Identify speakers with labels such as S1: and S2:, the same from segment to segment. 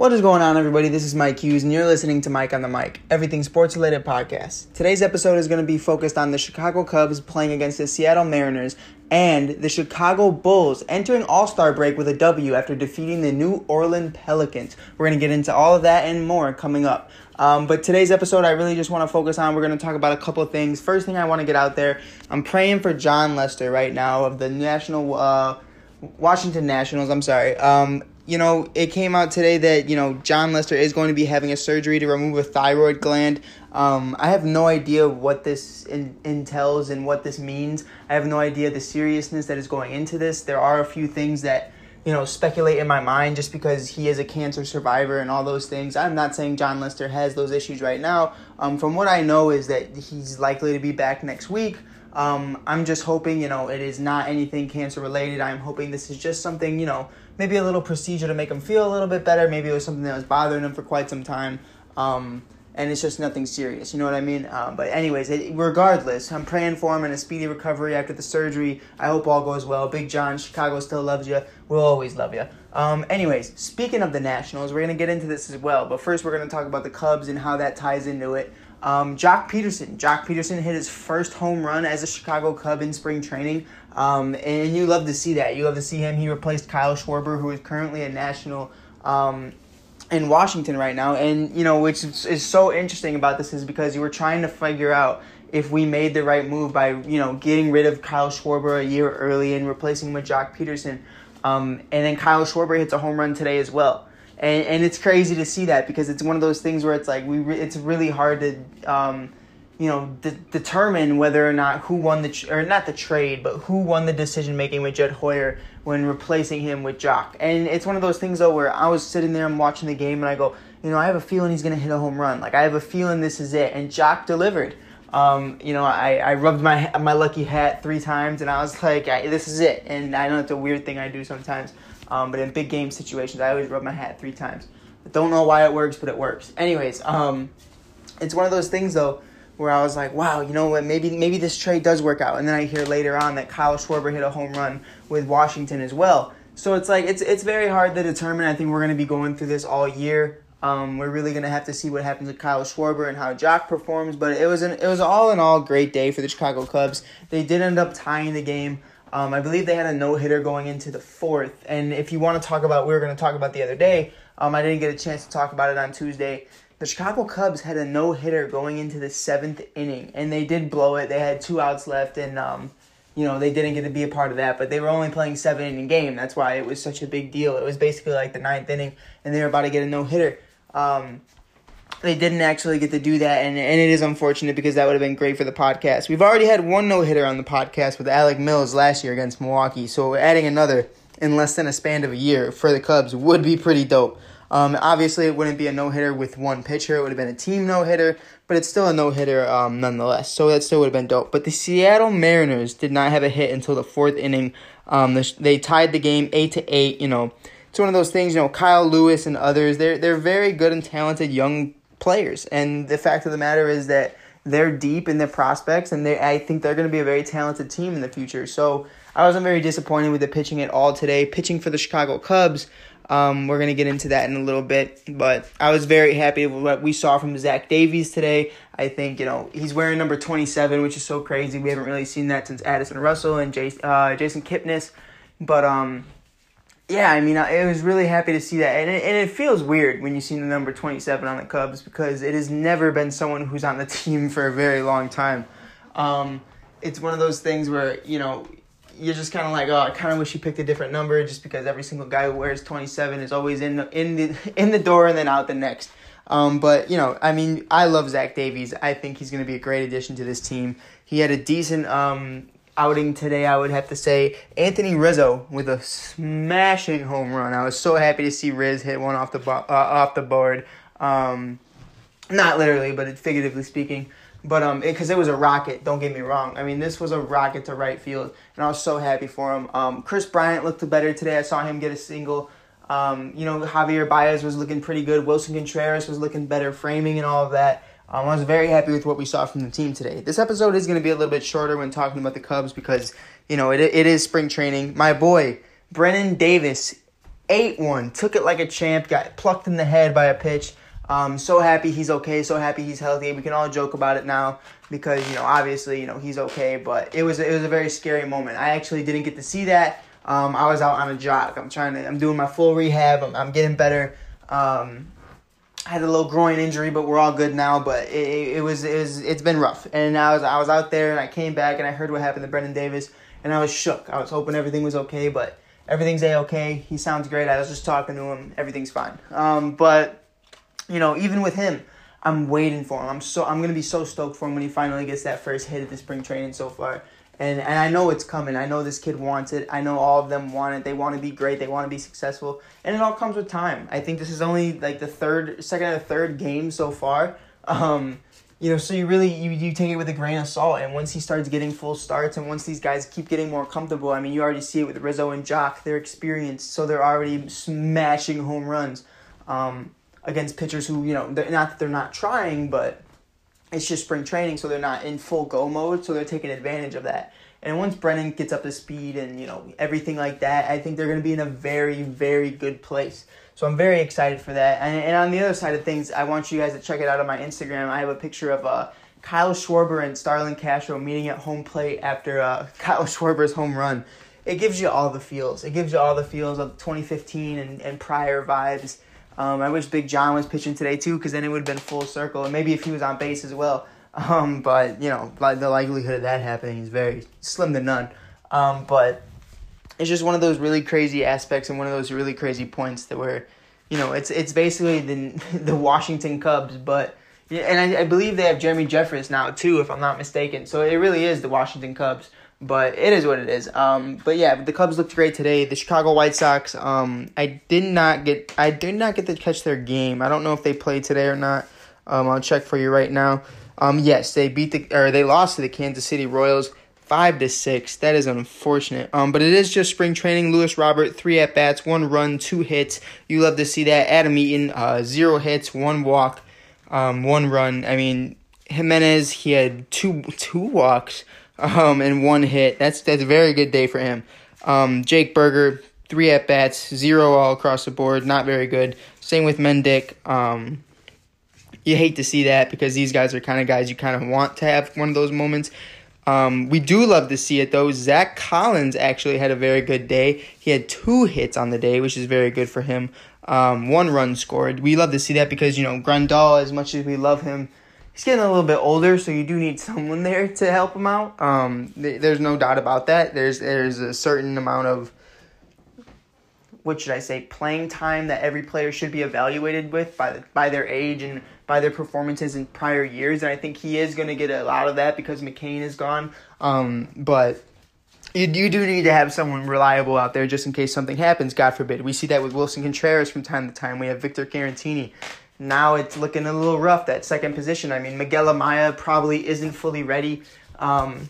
S1: What is going on, everybody? This is Mike Hughes, and you're listening to Mike on the Mic, everything sports related podcast. Today's episode is going to be focused on the Chicago Cubs playing against the Seattle Mariners and the Chicago Bulls entering All Star break with a W after defeating the New Orleans Pelicans. We're going to get into all of that and more coming up. Um, but today's episode, I really just want to focus on. We're going to talk about a couple of things. First thing I want to get out there, I'm praying for Jon Lester right now of the National. Uh, Washington Nationals, I'm sorry. Um, you know, it came out today that, you know, Jon Lester is going to be having a surgery to remove a thyroid gland. Um, I have no idea what this in, entails and what this means. I have no idea the seriousness that is going into this. There are a few things that, you know, speculate in my mind just because he is a cancer survivor and all those things. I'm not saying Jon Lester has those issues right now. Um, from what I know is that he's likely to be back next week. Um, I'm just hoping, you know, it is not anything cancer related. I'm hoping this is just something, you know, maybe a little procedure to make him feel a little bit better. Maybe it was something that was bothering him for quite some time. Um, and it's just nothing serious, you know what I mean? Um, but anyways, it, regardless, I'm praying for him and a speedy recovery after the surgery. I hope all goes well. Big John, Chicago still loves you. We'll always love you. Um, anyways, speaking of the Nationals, we're gonna get into this as well. But first, we're gonna talk about the Cubs and how that ties into it. Um, Joc Pederson. Joc Pederson hit his first home run as a Chicago Cub in spring training. Um, and you love to see that. You love to see him. He replaced Kyle Schwarber, who is currently a national um, in Washington right now. And, you know, which is, is so interesting about this is because you were trying to figure out if we made the right move by, you know, getting rid of Kyle Schwarber a year early and replacing him with Joc Pederson, Um, and then Kyle Schwarber hits a home run today as well and and it's crazy to see that because it's one of those things where it's like we re- it's really hard to um, you know de- determine whether or not who won the or not the trade but who won the decision making with Jed Hoyer when replacing him with Joc and it's one of those things though where I was sitting there and watching the game and I go you know I have a feeling he's gonna hit a home run like I have a feeling this is it and Joc delivered. Um, you know, I, I rubbed my my lucky hat three times, and I was like, I, "This is it." And I know it's a weird thing I do sometimes, um, but in big game situations, I always rub my hat three times. I don't know why it works, but it works. Anyways, um, it's one of those things though where I was like, wow, you know what? Maybe maybe this trade does work out. And then I hear later on that Kyle Schwarber hit a home run with Washington as well. So it's like it's it's very hard to determine. I think we're going to be going through this all year. Um, we're really going to have to see what happens with Kyle Schwarber and how Joc performs. But it was an it was all in all great day for the Chicago Cubs. They did end up tying the game. Um, I believe they had a no hitter going into the fourth. And if you want to talk about, we were going to talk about the other day. Um, I didn't get a chance to talk about it on Tuesday. The Chicago Cubs had a no hitter going into the seventh inning, and they did blow it. They had two outs left, and um, you know they didn't get to be a part of that. But they were only playing seven inning game. That's why it was such a big deal. It was basically like the ninth inning, and they were about to get a no hitter. Um, they didn't actually get to do that, and, and it is unfortunate because that would have been great for the podcast. We've already had one no hitter on the podcast with Alec Mills last year against Milwaukee, so adding another in less than a span of a year for the Cubs would be pretty dope. Um, obviously, it wouldn't be a no hitter with one pitcher, it would have been a team no hitter, but it's still a no hitter um, nonetheless, so that still would have been dope. But the Seattle Mariners did not have a hit until the fourth inning. Um, they tied the game 8 to 8, you know it's one of those things, you know, Kyle Lewis and others, they're they're very good and talented young players. And the fact of the matter is that they're deep in their prospects, and they I think they're going to be a very talented team in the future. So I wasn't very disappointed with the pitching at all today. Pitching for the Chicago Cubs, um, we're going to get into that in a little bit, but I was very happy with what we saw from Zach Davies today. I think you know he's wearing number twenty seven, which is so crazy. We haven't really seen that since Addison Russell and Jason, uh, Jason Kipnis, but um yeah, I mean, I, was really happy to see that, and it, and it feels weird when you see the number twenty seven on the Cubs because it has never been someone who's on the team for a very long time. Um, it's one of those things where you know you're just kind of like, oh, I kind of wish you picked a different number, just because every single guy who wears twenty seven is always in the, in the in the door and then out the next. Um, but you know, I mean, I love Zach Davies. I think he's going to be a great addition to this team. He had a decent um, outing today, I would have to say Anthony Rizzo with a smashing home run. I was so happy to see Riz hit one off the bo- uh, off the board. Um, not literally, but figuratively speaking. But um, because it, it, was a rocket. Don't get me wrong. I mean, this was a rocket to right field, and I was so happy for him. Um, Kris Bryant looked better today. I saw him get a single. Um, you know, Javier Baez was looking pretty good. Willson Contreras was looking better, framing and all of that. Um, I was very happy with what we saw from the team today. This episode is going to be a little bit shorter when talking about the Cubs because, you know, it, it is spring training. My boy, Brennen Davis, ate one, took it like a champ, got plucked in the head by a pitch. Um, so happy he's okay. So happy he's healthy. We can all joke about it now because you know obviously you know he's okay. But it was it was a very scary moment. I actually didn't get to see that. Um, I was out on a jog. I'm trying to. I'm doing my full rehab. I'm, I'm getting better. Um, I had a little groin injury, but we're all good now. But it, it, was it was it's been rough. And I was I was out there and I came back and I heard what happened to Brendan Davis and I was shook. I was hoping everything was okay, but everything's a okay. He sounds great. I was just talking to him. Everything's fine. Um, but you know, even with him, I'm waiting for him. I'm so I'm gonna be so stoked for him when he finally gets that first hit at the spring training so far. And and I know it's coming. I know this kid wants it. I know all of them want it. They want to be great. They want to be successful. And it all comes with time. I think this is only like the third, second or third game so far. Um, you know, so you really you, you take it with a grain of salt. And once he starts getting full starts, and once these guys keep getting more comfortable, I mean, you already see it with Rizzo and Joc. They're experienced, so they're already smashing home runs um, against pitchers who you know, not that they're not trying, but it's just spring training, so they're not in full go mode, so they're taking advantage of that. And once Brennen gets up to speed and you know everything like that, I think they're going to be in a very very good place. So I'm very excited for that. And, and on the other side of things, I want you guys to check it out on my Instagram. I have a picture of uh, Kyle Schwarber and Starlin Castro meeting at home plate after uh, Kyle Schwarber's home run. It gives you all the feels. It gives you all the feels of 2015 and, and prior vibes. Um, I wish Big John was pitching today too, because then it would have been full circle, and maybe if he was on base as well. Um, but you know, like the likelihood of that happening is very slim to none. Um, but it's just one of those really crazy aspects and one of those really crazy points that where, you know, it's it's basically the the Washington Cubs, but and I, I believe they have Jeremy Jeffress now too, if I'm not mistaken. So it really is the Washington Cubs, but it is what it is. Um, but yeah, the Cubs looked great today. The Chicago White Sox, um, I did not get I did not get to catch their game. I don't know if they played today or not. Um, I'll check for you right now. Um, yes, they beat the or they lost to the Kansas City Royals five to six. That is unfortunate. Um, but it is just spring training. Lewis Robert, three at bats, one run, two hits. You love to see that. Adam Eaton, uh, zero hits, one walk, um, one run. I mean, Jimenez, he had two two walks, um, and one hit. That's that's a very good day for him. Um, Jake Burger, three at bats, zero all across the board. Not very good. Same with Mendick. Um, you hate to see that because these guys are kind of guys you kind of want to have one of those moments. Um, we do love to see it though. Zack Collins actually had a very good day. He had two hits on the day, which is very good for him. Um, one run scored. We love to see that because you know Grandal, as much as we love him, he's getting a little bit older, so you do need someone there to help him out. Um, th- there's no doubt about that. There's there's a certain amount of what should I say playing time that every player should be evaluated with by the, by their age and by their performances in prior years, and I think he is going to get a lot of that because McCain is gone. Um, but you, you do need to have someone reliable out there just in case something happens, God forbid. We see that with Willson Contreras from time to time. We have Victor Caratini. Now it's looking a little rough, that second position. I mean, Miguel Amaya probably isn't fully ready. Um,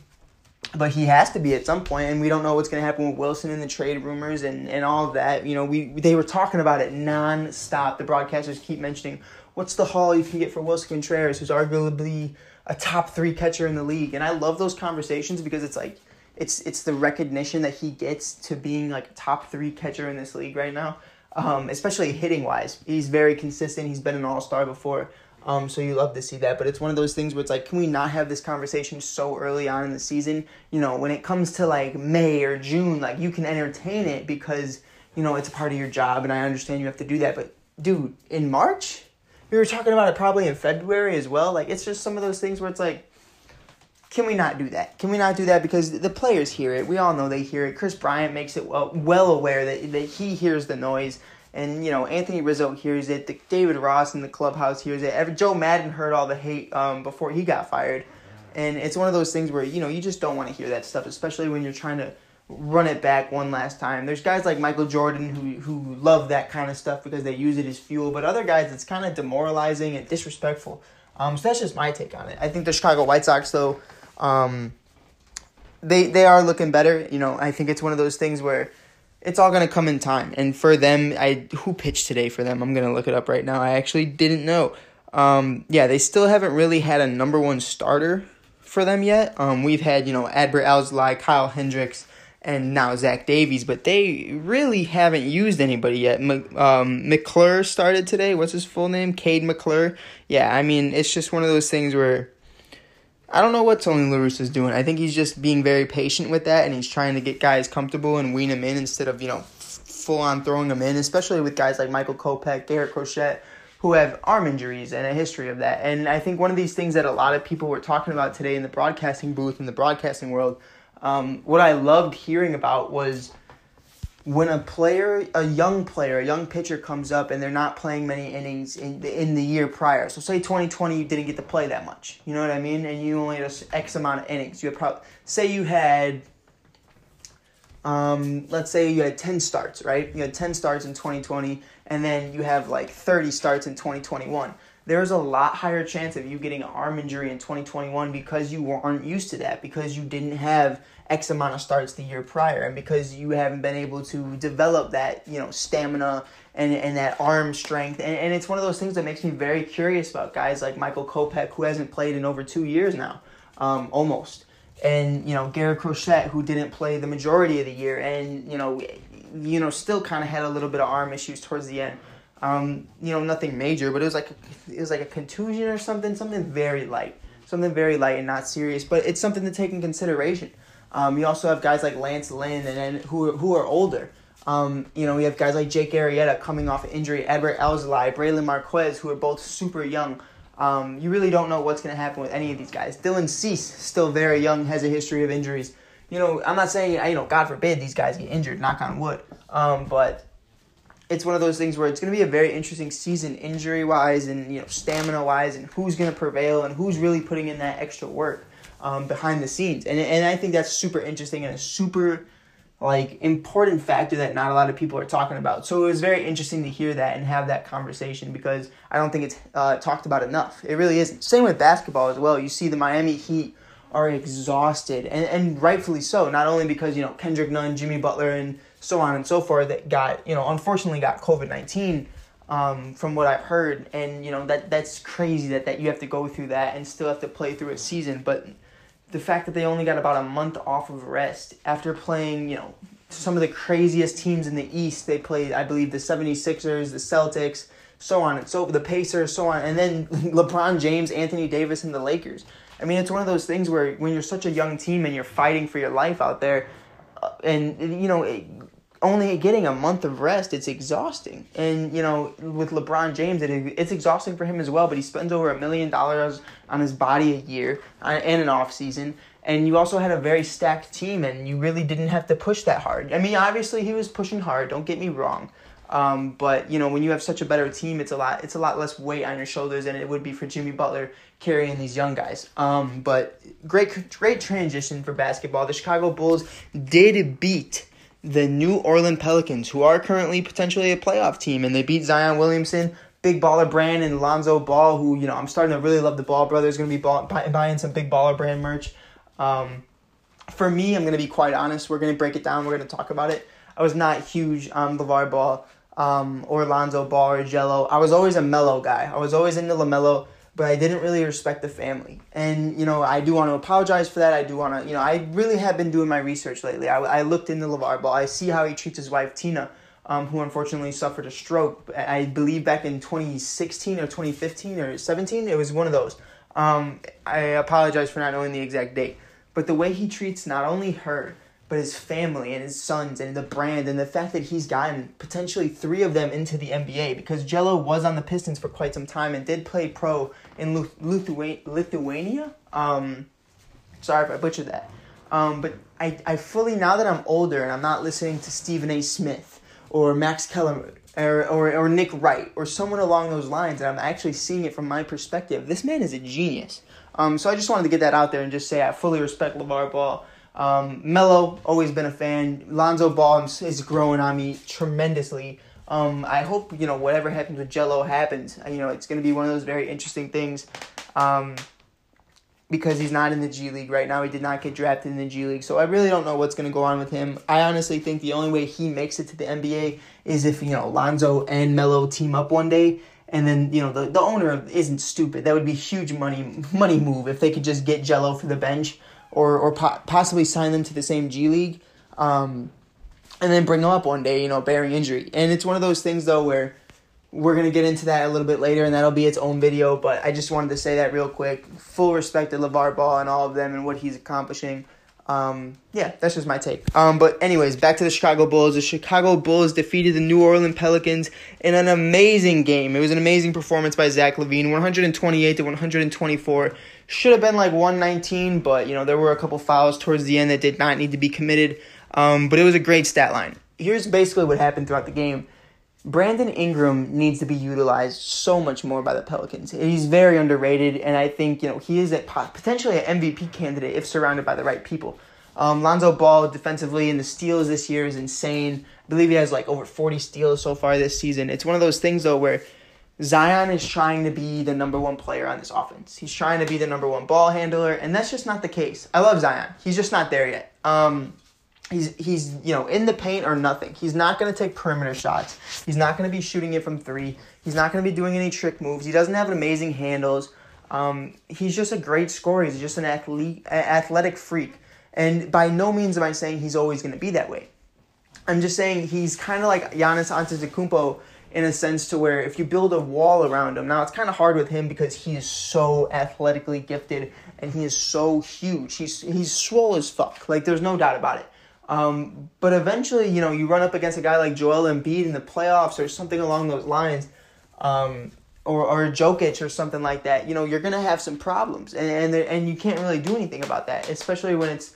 S1: but he has to be at some point, and we don't know what's going to happen with Willson and the trade rumors and, and all of that. You know, we they were talking about it nonstop. The broadcasters keep mentioning what's the haul you can get for Willson Contreras, who's arguably a top three catcher in the league? And I love those conversations because it's like it's it's the recognition that he gets to being like a top three catcher in this league right now. Um, especially hitting wise. He's very consistent. He's been an all star before. Um, so you love to see that. But it's one of those things where it's like, can we not have this conversation so early on in the season? You know, when it comes to like May or June, like you can entertain it because, you know, it's a part of your job and I understand you have to do that. But dude, in March, we were talking about it probably in February as well. Like it's just some of those things where it's like, can we not do that? Can we not do that because the players hear it? We all know they hear it. Kris Bryant makes it well, well aware that that he hears the noise, and you know Anthony Rizzo hears it. The, David Ross in the clubhouse hears it. Every, Joe Maddon heard all the hate um, before he got fired, and it's one of those things where you know you just don't want to hear that stuff, especially when you're trying to run it back one last time. There's guys like Michael Jordan who who love that kind of stuff because they use it as fuel, but other guys it's kind of demoralizing and disrespectful. Um, so that's just my take on it. I think the Chicago White Sox though, um, they they are looking better. You know, I think it's one of those things where it's all gonna come in time. And for them, I who pitched today for them? I'm gonna look it up right now. I actually didn't know. Um, yeah, they still haven't really had a number one starter for them yet. Um, we've had you know Adbert Alzolay, Kyle Hendricks, and now Zach Davies, but they really haven't used anybody yet. um, McClure started today. What's his full name? Kade McClure. Yeah, I mean, it's just one of those things where I don't know what Tony La Russa is doing. I think he's just being very patient with that, and he's trying to get guys comfortable and wean them in instead of, you know, full on throwing them in, especially with guys like Michael Kopech, Garrett Crochet, who have arm injuries and a history of that. And I think one of these things that a lot of people were talking about today in the broadcasting booth, in the broadcasting world, um, what I loved hearing about was when a player, a young player, a young pitcher comes up and they're not playing many innings in the, in the year prior. So say 2020 you didn't get to play that much. You know what I mean? And you only had X amount of innings. You had probably say you had um, let's say you had 10 starts, right? You had 10 starts in 2020 and then you have like 30 starts in 2021 there's a lot higher chance of you getting an arm injury in 2021 because you weren't used to that, because you didn't have X amount of starts the year prior, and because you haven't been able to develop that, you know, stamina and, and that arm strength. And, and it's one of those things that makes me very curious about guys like Michael Kopech, who hasn't played in over two years now, um, almost. And, you know, Garrett Crochet, who didn't play the majority of the year and, you know, you know, still kind of had a little bit of arm issues towards the end. Um, you know, nothing major, but it was like a, it was like a contusion or something, something very light, something very light and not serious. But it's something to take in consideration. Um, you also have guys like Lance Lynn and then who who are older. Um, you know, we have guys like Jake Arrieta coming off injury, Edward Alzolay, Brailyn Marquez, who are both super young. Um, you really don't know what's going to happen with any of these guys. Dylan Cease, still very young, has a history of injuries. You know, I'm not saying, you know, God forbid these guys get injured, knock on wood. Um, but it's one of those things where it's going to be a very interesting season injury wise and you know stamina wise and who's going to prevail and who's really putting in that extra work um, behind the scenes and and I think that's super interesting and a super like important factor that not a lot of people are talking about. So it was very interesting to hear that and have that conversation because I don't think it's uh, talked about enough. It really isn't. Same with basketball as well. You see the Miami Heat are exhausted and, and rightfully so. Not only because you know Kendrick Nunn, Jimmy Butler, and so on and so forth that got you know unfortunately got COVID nineteen. Um, from what I've heard, and you know that that's crazy that, that you have to go through that and still have to play through a season. But the fact that they only got about a month off of rest after playing, you know, some of the craziest teams in the East, they played, I believe, the 76ers, the Celtics, so on and so the Pacers, so on, and then LeBron James, Anthony Davis, and the Lakers. I mean, it's one of those things where when you're such a young team and you're fighting for your life out there, and you know, only getting a month of rest, it's exhausting. And you know, with LeBron James, it, it's exhausting for him as well. But he spends over a million dollars on his body a year uh, and an off season. And you also had a very stacked team, and you really didn't have to push that hard. I mean, obviously he was pushing hard. Don't get me wrong. Um, but you know, when you have such a better team, it's a lot. It's a lot less weight on your shoulders than it would be for Jimmy Butler carrying these young guys. Um, but great, great transition for basketball. The Chicago Bulls did beat the New Orleans Pelicans, who are currently potentially a playoff team, and they beat Zion Williamson, Big Baller Brand, and Lonzo Ball, who, you know, I'm starting to really love the Ball brothers. Going to be buy, buying some Big Baller Brand merch. Um, for me, I'm going to be quite honest. We're going to break it down. We're going to talk about it. I was not huge on LeVar Ball um, or Lonzo Ball or Gelo. I was always a Melo guy. I was always into LaMelo but I didn't really respect the family. And, you know, I do want to apologize for that. I do want to, you know, I really have been doing my research lately. I, I looked into LeVar Ball. I see how he treats his wife, Tina, um, who unfortunately suffered a stroke, I believe back in 2016 or 2015 or 17. It was one of those. Um, I apologize for not knowing the exact date. But the way he treats not only her, but his family and his sons and the brand and the fact that he's gotten potentially three of them into the NBA because Gelo was on the Pistons for quite some time and did play pro in Lithuania. Um, sorry if I butchered that. Um, but I, I fully, now that I'm older and I'm not listening to Stephen A. Smith or Max Kellerman or, or, or Nick Wright or someone along those lines, and I'm actually seeing it from my perspective, this man is a genius. Um, so I just wanted to get that out there and just say I fully respect LeVar Ball. Um, Melo, always been a fan. Lonzo Ball is growing on me tremendously. Um, I hope you know whatever happens with Gelo happens. You know it's going to be one of those very interesting things. Um, because he's not in the G League right now. He did not get drafted in the G League. So I really don't know what's going to go on with him. I honestly think the only way he makes it to the NBA is if, you know, Lonzo and Melo team up one day. And then, you know, the, the owner isn't stupid. That would be huge money money move if they could just get Gelo for the bench or or po- possibly sign them to the same G League. um, and then bring them up one day, you know, bearing injury. And it's one of those things though where we're gonna get into that a little bit later, and that'll be its own video. But I just wanted to say that real quick. Full respect to LeVar Ball and all of them and what he's accomplishing. Um, yeah, that's just my take. Um, but anyways, back to the Chicago Bulls. The Chicago Bulls defeated the New Orleans Pelicans in an amazing game. It was an amazing performance by Zach LaVine, 128 to 124. Should have been like 119, but you know there were a couple fouls towards the end that did not need to be committed. Um, but it was a great stat line. Here's basically what happened throughout the game. Brandon Ingram needs to be utilized so much more by the Pelicans. He's very underrated, and I think you know he is a, potentially an MVP candidate if surrounded by the right people. Um, Lonzo Ball defensively and the steals this year is insane. I believe he has like over 40 steals so far this season. It's one of those things though where Zion is trying to be the number one player on this offense. He's trying to be the number one ball handler, and that's just not the case. I love Zion. He's just not there yet. Um, He's he's you know in the paint or nothing. He's not going to take perimeter shots. He's not going to be shooting it from three. He's not going to be doing any trick moves. He doesn't have amazing handles. Um, he's just a great scorer. He's just an athlete, athletic freak. And by no means am I saying he's always going to be that way. I'm just saying he's kind of like Giannis Antetokounmpo in a sense to where if you build a wall around him, now it's kind of hard with him because he is so athletically gifted and he is so huge. He's he's swole as fuck. Like there's no doubt about it. Um, but eventually, you know, you run up against a guy like Joel Embiid in the playoffs or something along those lines, um, or or Jokic or something like that. You know, you're gonna have some problems, and and, and you can't really do anything about that, especially when it's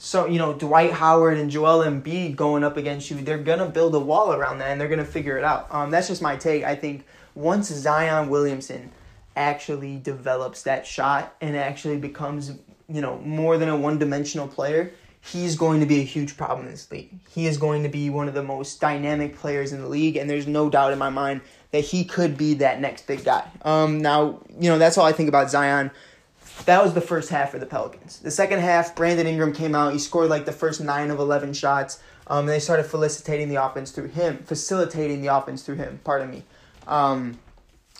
S1: so you know Dwight Howard and Joel Embiid going up against you. They're gonna build a wall around that, and they're gonna figure it out. Um, that's just my take. I think once Zion Williamson actually develops that shot and actually becomes you know more than a one dimensional player he's going to be a huge problem in this league. He is going to be one of the most dynamic players in the league, and there's no doubt in my mind that he could be that next big guy. Um, now, you know, that's all I think about Zion. That was the first half for the Pelicans. The second half, Brandon Ingram came out. He scored like the first nine of 11 shots. Um, and they started facilitating the offense through him, facilitating the offense through him, pardon me. Um,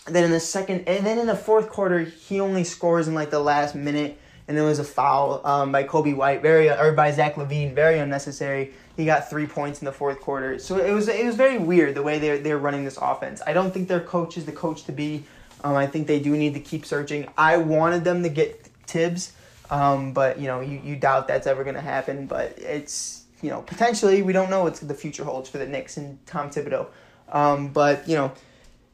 S1: then in the second, and then in the fourth quarter, he only scores in like the last minute and there was a foul um, by Coby White, very or by Zach LaVine, very unnecessary. He got three points in the fourth quarter, so it was it was very weird the way they're they're running this offense. I don't think their coach is the coach to be. Um, I think they do need to keep searching. I wanted them to get Thibs, um, but you know you, you doubt that's ever going to happen. But it's you know potentially we don't know what the future holds for the Knicks and Tom Thibodeau. Um, but you know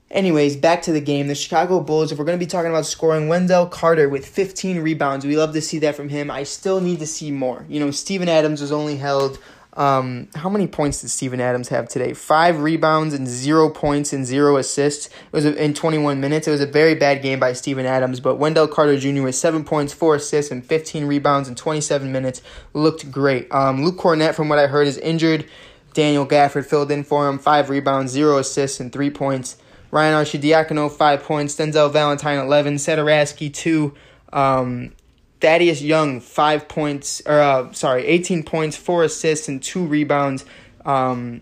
S1: Anyways, back to the game. The Chicago Bulls, if we're going to be talking about scoring, Wendell Carter with 15 rebounds. We love to see that from him. I still need to see more. You know, Steven Adams was only held. Um, how many points did Steven Adams have today? Five rebounds and zero points and zero assists. It was in 21 minutes. It was a very bad game by Steven Adams, but Wendell Carter Jr. with seven points, four assists, and 15 rebounds in 27 minutes looked great. Um, Luke Kornet, from what I heard, is injured. Daniel Gafford filled in for him. Five rebounds, zero assists, and three points. Ryan Arcidiacono, 5 points. Denzel Valentine, 11. Satoransky, 2. Um, Thaddeus Young, 5 points, or uh, sorry, 18 points, 4 assists, and 2 rebounds. Um,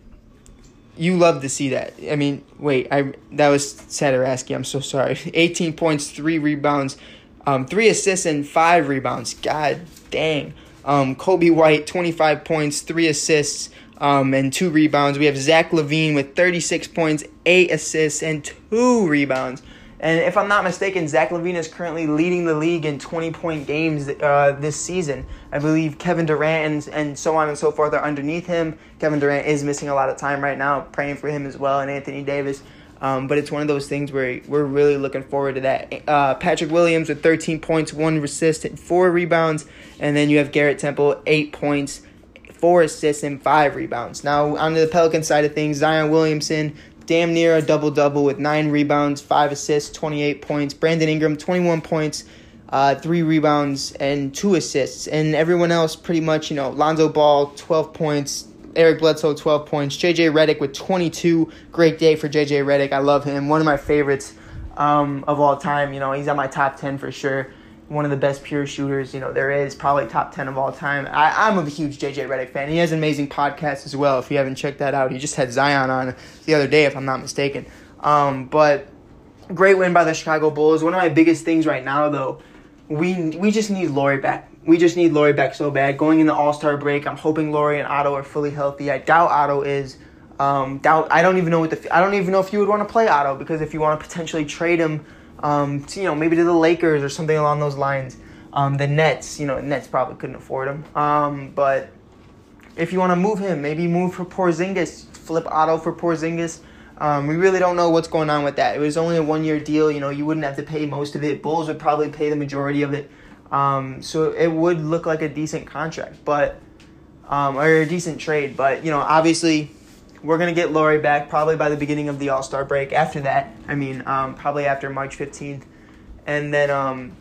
S1: you love to see that. I mean, wait, I that was Satoransky. I'm so sorry. 18 points, 3 rebounds, um, 3 assists, and 5 rebounds. God dang. Um, Coby White, 25 points, 3 assists, um, and two rebounds. We have Zach LaVine with 36 points, eight assists, and two rebounds. And if I'm not mistaken, Zach LaVine is currently leading the league in 20 point games uh, this season. I believe Kevin Durant and, and so on and so forth are underneath him. Kevin Durant is missing a lot of time right now, praying for him as well, and Anthony Davis. Um, but it's one of those things where we're really looking forward to that. Uh, Patrick Williams with 13 points, one assist, four rebounds, and then you have Garrett Temple, eight points, four assists, and five rebounds. Now, on the Pelican side of things, Zion Williamson, damn near a double double with nine rebounds, five assists, 28 points. Brandon Ingram, 21 points, uh, three rebounds, and two assists. And everyone else, pretty much, you know, Lonzo Ball, 12 points. Eric Bledsoe, 12 points. JJ Redick with 22. Great day for JJ Redick. I love him. One of my favorites um, of all time. You know, he's on my top 10 for sure one of the best pure shooters, you know, there is, probably top 10 of all time. I, I'm a huge JJ Redick fan. He has an amazing podcast as well, if you haven't checked that out. He just had Zion on the other day, if I'm not mistaken. Um, but great win by the Chicago Bulls. One of my biggest things right now, though, we we just need Lauri back. we just need Lauri back so bad. Going in the All Star break, I'm hoping Lauri and Otto are fully healthy. I doubt Otto is. Um, doubt. I don't even know what the. I don't even know if you would want to play Otto because if you want to potentially trade him, um, to, you know, maybe to the Lakers or something along those lines. Um, the Nets, you know, Nets probably couldn't afford him. Um, but if you want to move him, maybe move for Porzingis, flip Otto for Porzingis. Um, we really don't know what's going on with that. It was only a one year deal. You know, you wouldn't have to pay most of it. Bulls would probably pay the majority of it. Um, so it would look like a decent contract, but um, or a decent trade. But you know, obviously, we're gonna get Lauri back probably by the beginning of the All Star break. After that, I mean, um, probably after March fifteenth, and then um,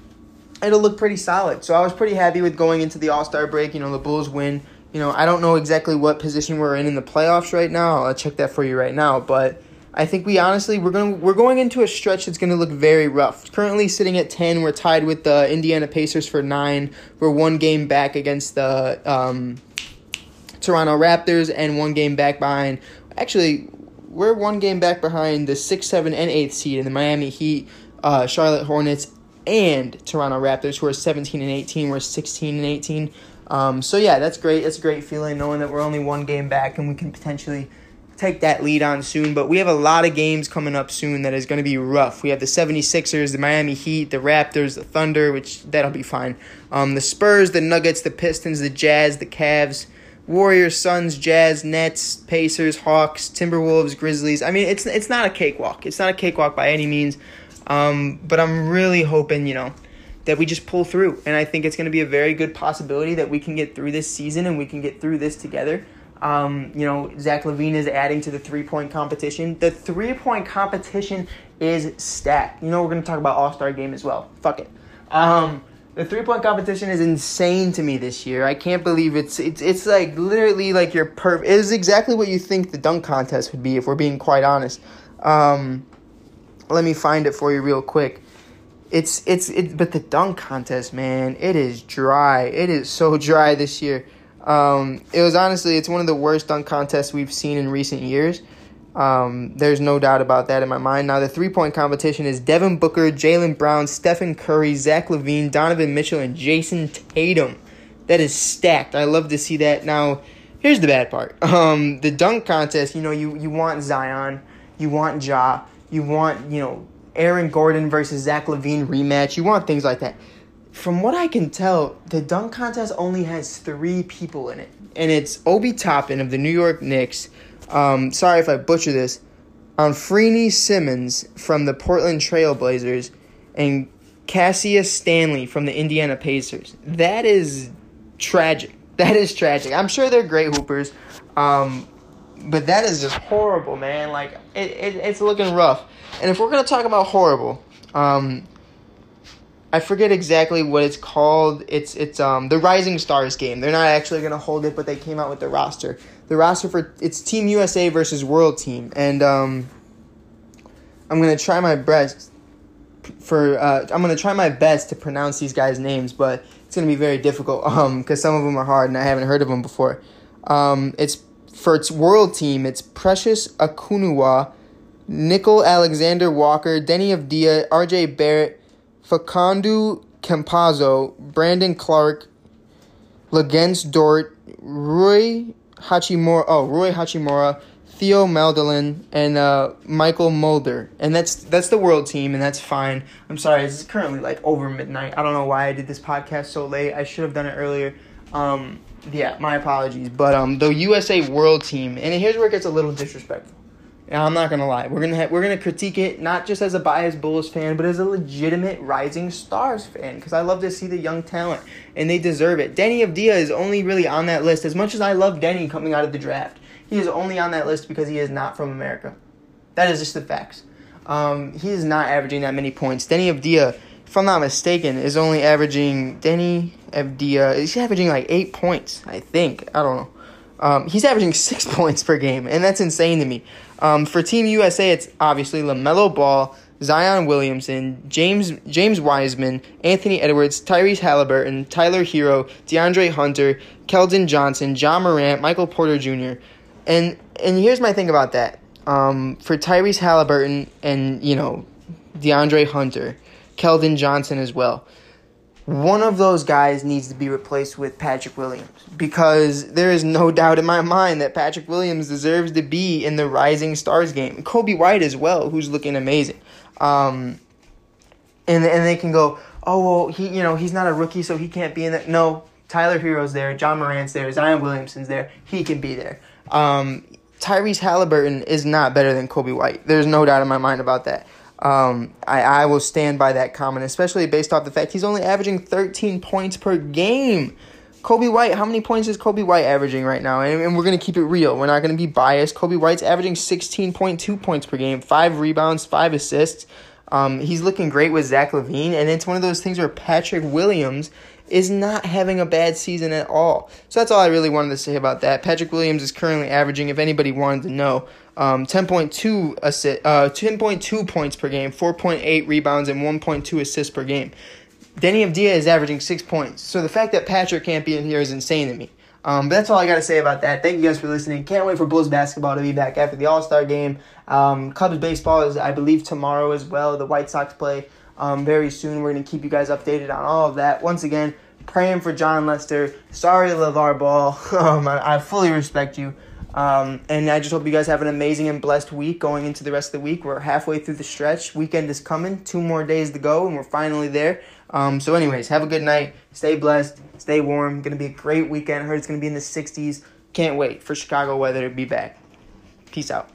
S1: it'll look pretty solid. So I was pretty happy with going into the All Star break. You know, the Bulls win. You know, I don't know exactly what position we're in in the playoffs right now. I'll check that for you right now, but I think we honestly we're going we're going into a stretch that's going to look very rough. Currently sitting at ten, we're tied with the Indiana Pacers for nine. We're one game back against the um, Toronto Raptors and one game back behind. Actually, we're one game back behind the six, seven, and eighth seed in the Miami Heat, uh, Charlotte Hornets, and Toronto Raptors, who are seventeen and eighteen. We're sixteen and eighteen. Um, so yeah, that's great. That's a great feeling knowing that we're only one game back and we can potentially take that lead on soon. But we have a lot of games coming up soon that is going to be rough. We have the 76ers, the Miami Heat, the Raptors, the Thunder, which that'll be fine. Um, the Spurs, the Nuggets, the Pistons, the Jazz, the Cavs, Warriors, Suns, Jazz, Nets, Pacers, Hawks, Timberwolves, Grizzlies. I mean, it's it's not a cakewalk. It's not a cakewalk by any means. Um, but I'm really hoping, you know, that we just pull through. And I think it's going to be a very good possibility that we can get through this season and we can get through this together. Um, you know, Zach LaVine is adding to the three point competition. The three point competition is stacked. You know, we're going to talk about All Star game as well. Fuck it. Um, the three point competition is insane to me this year. I can't believe it's it's it's like literally like your perf. It is exactly what you think the dunk contest would be, if we're being quite honest. Um, let me find it for you real quick. It's it's it, but the dunk contest, man, it is dry. It is so dry this year. Um, it was honestly, it's one of the worst dunk contests we've seen in recent years. Um, there's no doubt about that in my mind. Now, the three point competition is Devin Booker, Jaylen Brown, Stephen Curry, Zach LaVine, Donovan Mitchell, and Jayson Tatum. That is stacked. I love to see that. Now, here's the bad part. Um, the dunk contest, you know, you, you want Zion, you want Ja, you want, you know, Aaron Gordon versus Zach LaVine rematch. You want things like that from what I can tell, the dunk contest only has three people in it, and it's Obi Toppin of the New York Knicks. Um, sorry if I butcher this. Anfernee Simons from the Portland Trailblazers, and Cassius Stanley from the Indiana Pacers. That is tragic. That is tragic. I'm sure they're great hoopers, um, but that is just horrible, man. Like it, it, it's looking rough. And if we're gonna talk about horrible, um, I forget exactly what it's called. It's it's um the Rising Stars game. They're not actually gonna hold it, but they came out with the roster. The roster for it's Team USA versus World Team, and um, I'm gonna try my best for uh, I'm gonna try my best to pronounce these guys' names, but it's gonna be very difficult um because some of them are hard and I haven't heard of them before. Um, it's for its World Team. It's Precious Achiuwa, Nickeil Alexander Walker, Deni Avdija, R.J. Barrett. Facundo Campazzo, Brandon Clarke, Luguentz Dort, Rui Hachimura, oh, Rui Hachimura, Theo Maledon, and uh, Mychal Mulder. And that's that's the world team, and that's fine. I'm sorry, it's currently like over midnight. I don't know why I did this podcast so late. I should have done it earlier. Um, yeah, my apologies. But um, the USA world team, and here's where it gets a little disrespectful. I'm not gonna lie. We're gonna ha- we're gonna critique it not just as a biased Bulls fan, but as a legitimate Rising Stars fan because I love to see the young talent and they deserve it. Deni Avdija is only really on that list as much as I love Deni coming out of the draft. He is only on that list because he is not from America. That is just the facts. Um, he is not averaging that many points. Deni Avdija, if I'm not mistaken, is only averaging Deni Avdija. He's averaging like eight points. I think. I don't know. Um, he's averaging six points per game, and that's insane to me. Um, for Team USA, it's obviously LaMelo Ball, Zion Williamson, James James Wiseman, Anthony Edwards, Tyrese Halliburton, Tyler Herro, DeAndre Hunter, Keldon Johnson, John Morant, Michael Porter Jr. And and here's my thing about that. Um, for Tyrese Halliburton and you know DeAndre Hunter, Keldon Johnson as well. One of those guys needs to be replaced with Patrick Williams because there is no doubt in my mind that Patrick Williams deserves to be in the Rising Stars game. Coby White as well, who's looking amazing. Um, and and they can go, oh well, he you know he's not a rookie, so he can't be in that. No, Tyler Herro's there, John Morant's there, Zion Williamson's there. He can be there. Um, Tyrese Halliburton is not better than Coby White. There's no doubt in my mind about that. Um, I, I will stand by that comment, especially based off the fact he's only averaging 13 points per game. Coby White, how many points is Coby White averaging right now? And, and we're going to keep it real. We're not going to be biased. Coby White's averaging 16.2 points per game, five rebounds, five assists. Um, he's looking great with Zach LaVine. and it's one of those things where Patrick Williams is not having a bad season at all. So that's all I really wanted to say about that. Patrick Williams is currently averaging, if anybody wanted to know, um, 10.2 assi- uh, 10.2 points per game, 4.8 rebounds, and 1.2 assists per game. Deni Avdija is averaging six points. So the fact that Patrick can't be in here is insane to me. Um, but that's all I got to say about that. Thank you guys for listening. Can't wait for Bulls basketball to be back after the All Star game. Um, Cubs baseball is, I believe, tomorrow as well. The White Sox play um, very soon. We're going to keep you guys updated on all of that. Once again, praying for Jon Lester. Sorry, LeVar Ball. Um, I, I, fully respect you. Um, and I just hope you guys have an amazing and blessed week going into the rest of the week. We're halfway through the stretch. Weekend is coming. Two more days to go, and we're finally there. Um, so, anyways, have a good night. Stay blessed. Stay warm. To be a great weekend. I heard it's going to be in the 60s. Can't wait for Chicago weather to be back. Peace out.